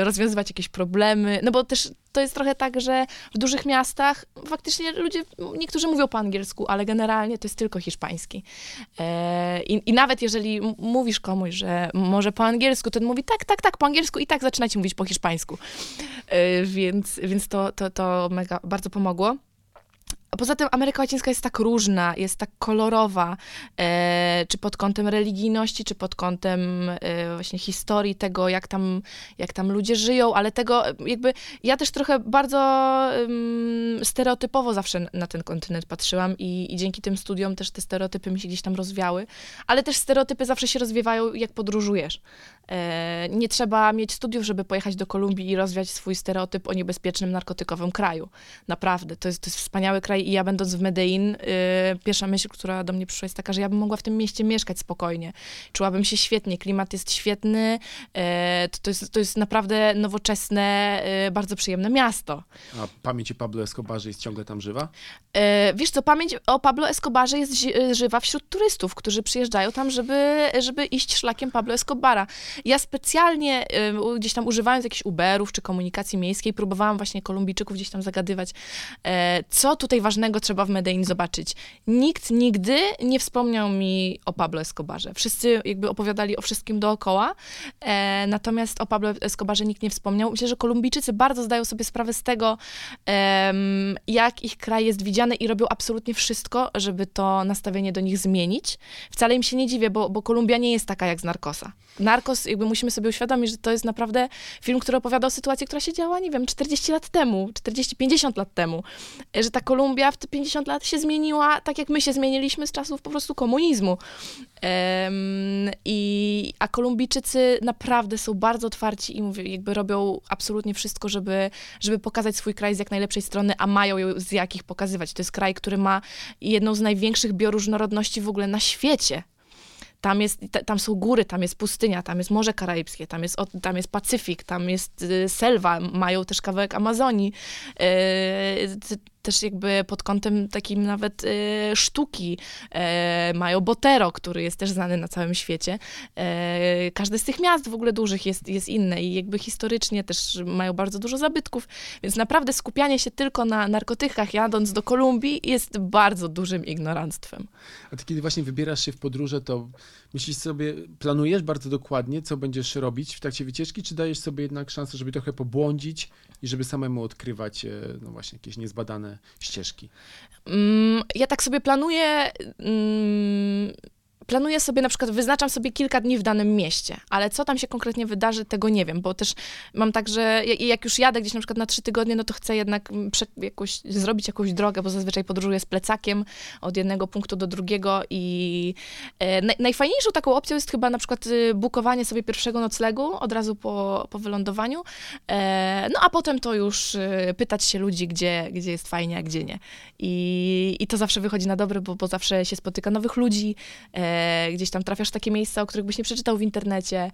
rozwiązywać jakieś problemy, no bo też to jest trochę tak, że w dużych miastach faktycznie ludzie, niektórzy mówią po angielsku, ale generalnie to jest tylko hiszpański. E, I, I nawet jeżeli mówisz komuś, że może po angielsku, to on mówi tak, tak, tak, po angielsku i tak zaczyna ci mówić po hiszpańsku. E, Więc, więc to, to, to mega, bardzo pomogło. A poza tym Ameryka Łacińska jest tak różna, jest tak kolorowa, e, czy pod kątem religijności, czy pod kątem e, właśnie historii tego, jak tam, jak tam ludzie żyją, ale tego e, jakby, ja też trochę bardzo em, stereotypowo zawsze na ten kontynent patrzyłam i, i dzięki tym studiom też te stereotypy mi się gdzieś tam rozwiały, ale też stereotypy zawsze się rozwiewają, jak podróżujesz. E, nie trzeba mieć studiów, żeby pojechać do Kolumbii i rozwiać swój stereotyp o niebezpiecznym narkotykowym kraju. Naprawdę, to jest, to jest wspaniały kraj i ja będąc w Medellin, y, pierwsza myśl, która do mnie przyszła jest taka, że ja bym mogła w tym mieście mieszkać spokojnie. Czułabym się świetnie, klimat jest świetny, e, to, to, jest, to jest naprawdę nowoczesne, y, bardzo przyjemne miasto. A pamięć o Pablo Escobarze jest ciągle tam żywa? Wiesz co, pamięć o Pablo Escobarze jest żywa wśród turystów, którzy przyjeżdżają tam, żeby, żeby iść szlakiem Pablo Escobara. Ja specjalnie gdzieś tam używając jakichś Uberów czy komunikacji miejskiej, próbowałam właśnie Kolumbijczyków gdzieś tam zagadywać, co tutaj ważnego trzeba w Medellin zobaczyć. Nikt nigdy nie wspomniał mi o Pablo Escobarze. Wszyscy jakby opowiadali o wszystkim dookoła, e, natomiast o Pablo Escobarze nikt nie wspomniał. Myślę, że Kolumbijczycy bardzo zdają sobie sprawę z tego, em, jak ich kraj jest widziany i robią absolutnie wszystko, żeby to nastawienie do nich zmienić. Wcale im się nie dziwię, bo, bo Kolumbia nie jest taka jak z Narkosa. Narkos, jakby musimy sobie uświadomić, że to jest naprawdę film, który opowiada o sytuacji, która się działa, nie wiem, 40 lat temu, 40-50 lat temu. Że ta Kolumbia w te 50 lat się zmieniła tak, jak my się zmieniliśmy z czasów po prostu komunizmu. Em, i, a Kolumbijczycy naprawdę są bardzo otwarci i mówię, jakby robią absolutnie wszystko, żeby, żeby pokazać swój kraj z jak najlepszej strony, a mają ją z jakich pokazywać. To jest kraj, który ma jedną z największych bioróżnorodności w ogóle na świecie. Tam, jest, ta- tam są góry, tam jest pustynia, tam jest Morze Karaibskie, tam jest, tam jest Pacyfik, tam jest y, selwa, mają też kawałek Amazonii. Też jakby pod kątem takim nawet y, sztuki e, mają Botero, który jest też znany na całym świecie. E, każde z tych miast w ogóle dużych jest, jest inne i jakby historycznie też mają bardzo dużo zabytków, więc naprawdę skupianie się tylko na narkotykach jadąc do Kolumbii jest bardzo dużym ignoranstwem. A ty kiedy właśnie wybierasz się w podróże, to myślisz sobie, planujesz bardzo dokładnie, co będziesz robić w trakcie wycieczki, czy dajesz sobie jednak szansę, żeby trochę pobłądzić i żeby samemu odkrywać, e, no właśnie, jakieś niezbadane ścieżki? Mm, Ja tak sobie planuję. Planuję sobie, na przykład wyznaczam sobie kilka dni w danym mieście, ale co tam się konkretnie wydarzy, tego nie wiem, bo też mam tak, że ja- jak już jadę gdzieś na przykład na trzy tygodnie, no to chcę jednak jakoś, zrobić jakąś drogę, bo zazwyczaj podróżuję z plecakiem od jednego punktu do drugiego i e, naj, najfajniejszą taką opcją jest chyba na przykład y, bukowanie sobie pierwszego noclegu od razu po, po wylądowaniu, e, no a potem to już y, pytać się ludzi, gdzie, gdzie jest fajnie, a gdzie nie. I, I to zawsze wychodzi na dobre, bo, bo zawsze się spotyka nowych ludzi, e, gdzieś tam trafiasz w takie miejsca, o których byś nie przeczytał w internecie,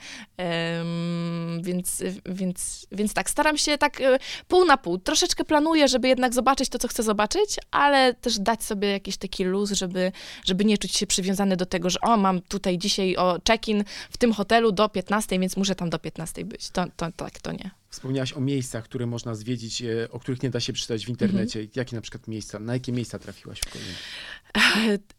więc, więc, więc tak, staram się tak e, pół na pół. Troszeczkę planuję, żeby jednak zobaczyć to, co chcę zobaczyć, ale też dać sobie jakiś taki luz, żeby, żeby nie czuć się przywiązany do tego, że o, mam tutaj dzisiaj o check-in w tym hotelu do 15, więc muszę tam do 15 być. To, to tak, to nie. Wspomniałaś o miejscach, które można zwiedzić, e, o których nie da się przeczytać w internecie. Jakie na przykład miejsca, na jakie miejsca trafiłaś w Kolumbii?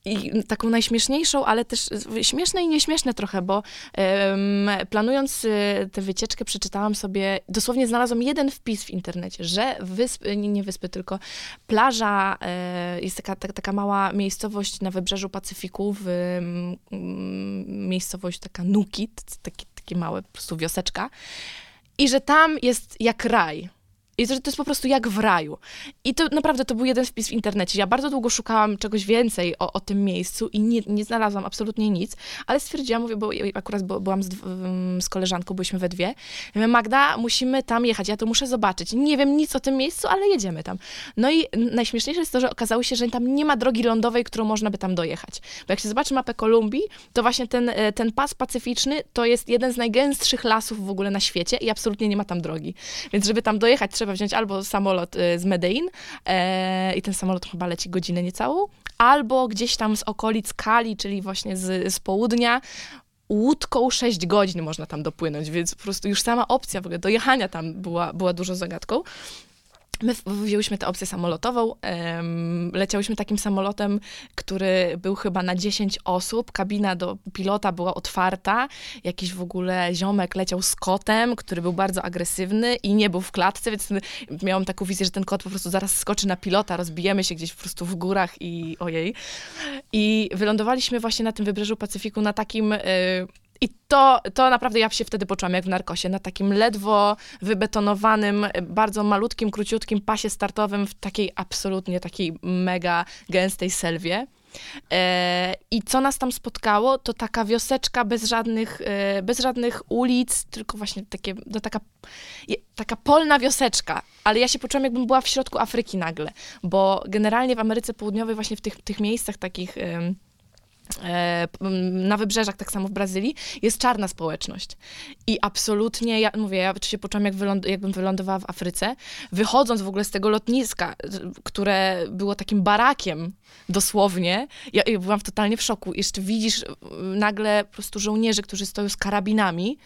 I taką najśmieszniejszą, ale też śmieszne i nieśmieszne trochę, bo em, planując y, tę wycieczkę, przeczytałam sobie, dosłownie znalazłam jeden wpis w internecie, że wyspy, nie, nie wyspy, tylko plaża, e, jest taka, taka, taka mała miejscowość na wybrzeżu Pacyfiku, w, miejscowość taka Nukit, taki, takie małe po prostu wioseczka, i że tam jest jak raj. I to, to jest po prostu jak w raju. I to naprawdę to był jeden wpis w internecie. Ja bardzo długo szukałam czegoś więcej o, o tym miejscu i nie, nie znalazłam absolutnie nic, ale stwierdziłam, mówię, bo akurat byłam z, z koleżanką, byliśmy we dwie. Mówię, Magda, musimy tam jechać, ja to muszę zobaczyć. Nie wiem nic o tym miejscu, ale jedziemy tam. No i najśmieszniejsze jest to, że okazało się, że tam nie ma drogi lądowej, którą można by tam dojechać. Bo jak się zobaczy mapę Kolumbii, to właśnie ten, e, ten pas pacyficzny to jest jeden z najgęstszych lasów w ogóle na świecie i absolutnie nie ma tam drogi. Więc żeby tam dojechać, trzeba wziąć albo samolot e, z Medellin e, i ten samolot chyba leci godzinę niecałą, albo gdzieś tam z okolic Kali, czyli właśnie z, z południa, łódką 6 godzin można tam dopłynąć, więc po prostu już sama opcja w ogóle dojechania tam była, była dużo zagadką. My wzięłyśmy tę opcję samolotową, leciałyśmy takim samolotem, który był chyba na 10 osób, kabina do pilota była otwarta, jakiś w ogóle ziomek leciał z kotem, który był bardzo agresywny i nie był w klatce, więc miałam taką wizję, że ten kot po prostu zaraz skoczy na pilota, rozbijemy się gdzieś po prostu w górach i ojej. I wylądowaliśmy właśnie na tym wybrzeżu Pacyfiku na takim... y, i to, to naprawdę ja się wtedy poczułam jak w narkosie, na takim ledwo wybetonowanym, bardzo malutkim, króciutkim pasie startowym w takiej absolutnie takiej mega gęstej selwie. E, I co nas tam spotkało, to taka wioseczka bez żadnych, e, bez żadnych ulic, tylko właśnie takie, no taka, taka polna wioseczka. Ale ja się poczułam, jakbym była w środku Afryki nagle, bo generalnie w Ameryce Południowej, właśnie w tych, tych miejscach takich. E, na wybrzeżach, tak samo w Brazylii, jest czarna społeczność. I absolutnie, ja mówię, ja się poczułam, jak wyląd- jakbym wylądowała w Afryce. Wychodząc w ogóle z tego lotniska, które było takim barakiem dosłownie, ja, ja byłam w totalnie w szoku. Jeszcze widzisz nagle po prostu żołnierzy, którzy stoją z karabinami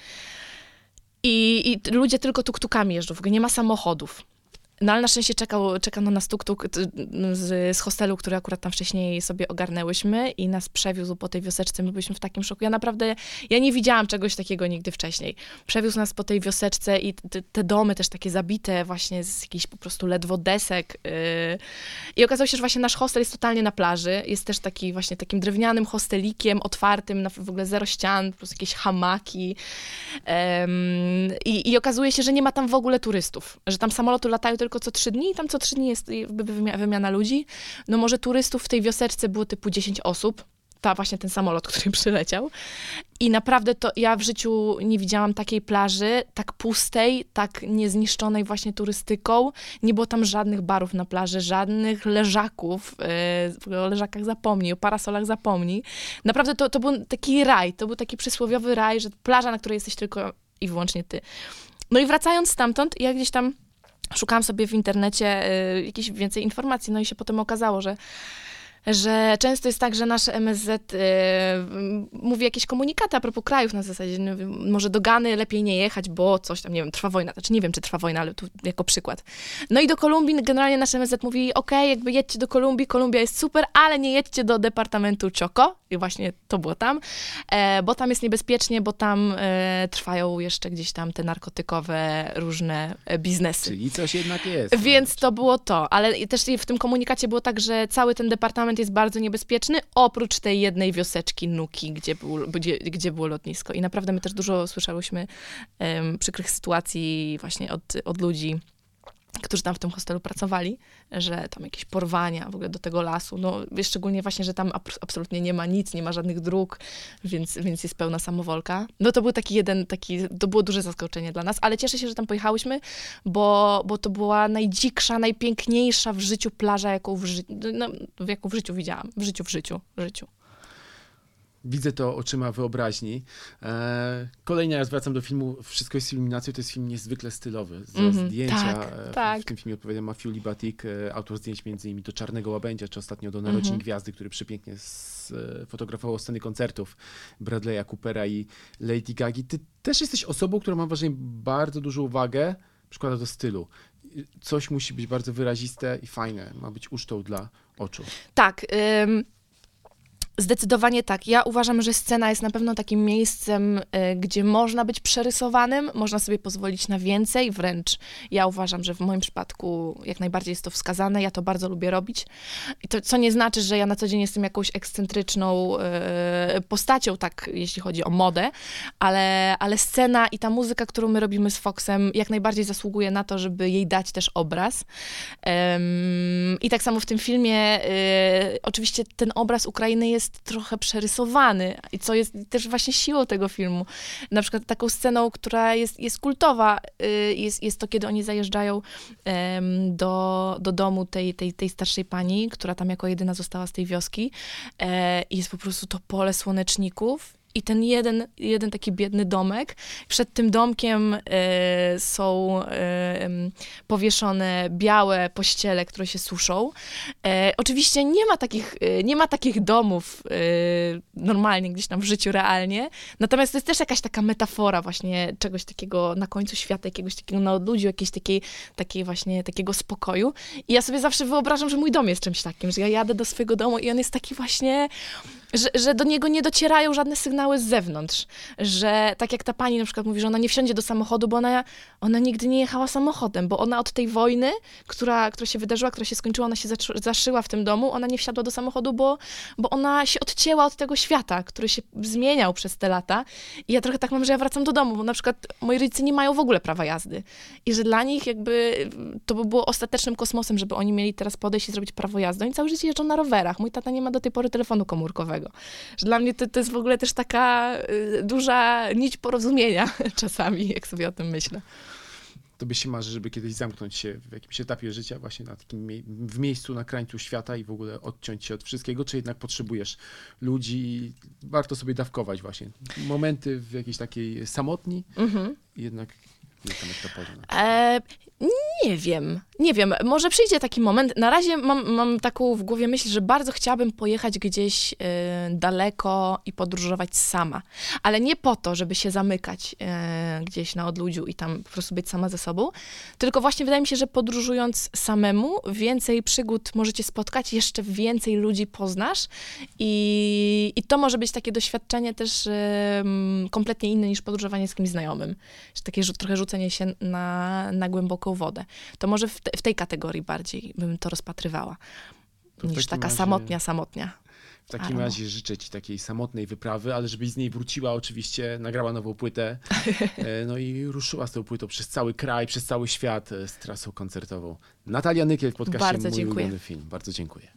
i, i ludzie tylko tuktukami jeżdżą, w ogóle nie ma samochodów. No ale na szczęście czekał, czekał na nas tuk-tuk z, z hostelu, który akurat tam wcześniej sobie ogarnęłyśmy i nas przewiózł po tej wioseczce. My byliśmy w takim szoku. Ja naprawdę, ja nie widziałam czegoś takiego nigdy wcześniej. Przewiózł nas po tej wioseczce i te, te domy też takie zabite właśnie z jakichś po prostu ledwo desek. Yy. I okazało się, że właśnie nasz hostel jest totalnie na plaży. Jest też taki właśnie takim drewnianym hostelikiem, otwartym, na w ogóle zero ścian, prostu jakieś hamaki. Em, i, I okazuje się, że nie ma tam w ogóle turystów, że tam samoloty latają tylko co trzy dni i tam co trzy dni jest wymiana ludzi. No może turystów w tej wioseczce było typu 10 osób, ta właśnie ten samolot, który przyleciał. I naprawdę to ja w życiu nie widziałam takiej plaży, tak pustej, tak niezniszczonej właśnie turystyką. Nie było tam żadnych barów na plaży, żadnych leżaków. Yy, o leżakach zapomnij, o parasolach zapomnij. Naprawdę to, to był taki raj, to był taki przysłowiowy raj, że plaża, na której jesteś tylko i wyłącznie ty. No i wracając stamtąd, ja gdzieś tam szukałam sobie w internecie y, jakichś więcej informacji, no i się potem okazało, że że często jest tak, że nasze MSZ y, mówi jakieś komunikaty a propos krajów na zasadzie, wiem, może do Gany lepiej nie jechać, bo coś tam, nie wiem, trwa wojna, znaczy nie wiem, czy trwa wojna, ale tu jako przykład. No i do Kolumbii generalnie nasze MSZ mówi, okej, jakby jedźcie do Kolumbii, Kolumbia jest super, ale nie jedźcie do departamentu Choco i właśnie to było tam, e, bo tam jest niebezpiecznie, bo tam e, trwają jeszcze gdzieś tam te narkotykowe różne e, biznesy. Czyli coś jednak jest. Więc to było to, ale też w tym komunikacie było tak, że cały ten departament jest bardzo niebezpieczny, oprócz tej jednej wioseczki Nuki, gdzie, był, gdzie, gdzie było lotnisko. I naprawdę my też dużo słyszałyśmy em, przykrych sytuacji właśnie od, od ludzi, którzy tam w tym hostelu pracowali, że tam jakieś porwania w ogóle do tego lasu, no szczególnie właśnie, że tam ab- absolutnie nie ma nic, nie ma żadnych dróg, więc, więc jest pełna samowolka. No to był taki jeden, taki, to było duże zaskoczenie dla nas, ale cieszę się, że tam pojechałyśmy, bo, bo to była najdziksza, najpiękniejsza w życiu plaża, jaką w, ży- no, jaką w życiu widziałam. W życiu, w życiu, w życiu. Widzę to oczyma wyobraźni. E, kolejny raz wracam do filmu Wszystko jest iluminacją. To jest film niezwykle stylowy. Za Mhm, zdjęcia. tak, e, w, tak. w tym filmie odpowiada Matthew Libatik, e, autor zdjęć między innymi do Czarnego Łabędzia, czy ostatnio do Narodzin Mhm. Gwiazdy, który przepięknie fotografował sceny koncertów Bradley'a Coopera i Lady Gagi. Ty też jesteś osobą, która ma wrażenie bardzo dużą uwagę przykłada do stylu. Coś musi być bardzo wyraziste i fajne. Ma być ucztą dla oczu. Tak. ym, Zdecydowanie tak. Ja uważam, że scena jest na pewno takim miejscem, y, gdzie można być przerysowanym, można sobie pozwolić na więcej, wręcz ja uważam, że w moim przypadku jak najbardziej jest to wskazane, ja to bardzo lubię robić. I to, co nie znaczy, że ja na co dzień jestem jakąś ekscentryczną y, postacią, tak jeśli chodzi o modę, ale, ale scena i ta muzyka, którą my robimy z Foxem, jak najbardziej zasługuje na to, żeby jej dać też obraz. I tak samo w tym filmie, y, oczywiście ten obraz Ukrainy jest trochę przerysowany, i co jest też właśnie siłą tego filmu. Na przykład taką sceną, która jest, jest kultowa, y, jest, jest to, kiedy oni zajeżdżają do, do domu tej, tej, tej starszej pani, która tam jako jedyna została z tej wioski. E, jest po prostu to pole słoneczników. I ten jeden, jeden taki biedny domek. Przed tym domkiem e, są em, powieszone białe pościele, które się suszą. E, oczywiście nie ma takich, nie ma takich domów normalnie gdzieś tam w życiu realnie. Natomiast to jest też jakaś taka metafora właśnie czegoś takiego na końcu świata, jakiegoś takiego na odludziu, jakiejś takiej, takiej właśnie takiego spokoju. I ja sobie zawsze wyobrażam, że mój dom jest czymś takim, że ja jadę do swojego domu i on jest taki właśnie że, że do niego nie docierają żadne sygnały z zewnątrz. Że tak jak ta pani na przykład mówi, że ona nie wsiądzie do samochodu, bo ona, ona nigdy nie jechała samochodem, bo ona od tej wojny, która, która się wydarzyła, która się skończyła, ona się zaszyła w tym domu, ona nie wsiadła do samochodu, bo, bo ona się odcięła od tego świata, który się zmieniał przez te lata. I ja trochę tak mam, że ja wracam do domu, bo na przykład moi rodzice nie mają w ogóle prawa jazdy. I że dla nich jakby to by było ostatecznym kosmosem, żeby oni mieli teraz podejść i zrobić prawo jazdy. Oni cały życie jeżdżą na rowerach. Mój tata nie ma do tej pory telefonu komórkowego. Że dla mnie to, to jest w ogóle też taka y, duża nić porozumienia czasami, jak sobie o tym myślę. Tobie się marzy, żeby kiedyś zamknąć się w jakimś etapie życia właśnie na takim mie- w miejscu na krańcu świata i w ogóle odciąć się od wszystkiego, czy jednak potrzebujesz ludzi, warto sobie dawkować właśnie momenty w jakiejś takiej samotni Mhm. i jednak nie tam jak to pożna. E, nie wiem, nie wiem. Może przyjdzie taki moment. Na razie mam, mam taką w głowie myśl, że bardzo chciałabym pojechać gdzieś e, daleko i podróżować sama. Ale nie po to, żeby się zamykać e, gdzieś na odludziu i tam po prostu być sama ze sobą, tylko właśnie wydaje mi się, że podróżując samemu, więcej przygód możecie spotkać, jeszcze więcej ludzi poznasz i, i to może być takie doświadczenie też em, kompletnie inne niż podróżowanie z kimś znajomym. Takie trochę rzucenie się na, na głęboką wodę. To może w, te, w tej kategorii bardziej bym to rozpatrywała. To niż taka razie- samotnia, samotnia. W takim Arno. razie życzę ci takiej samotnej wyprawy, ale żebyś z niej wróciła oczywiście, nagrała nową płytę, e, no i ruszyła z tą płytą przez cały kraj, przez cały świat e, z trasą koncertową. Natalia Nykiel w podcaście Bardzo Mój dziękuję. film. Bardzo dziękuję.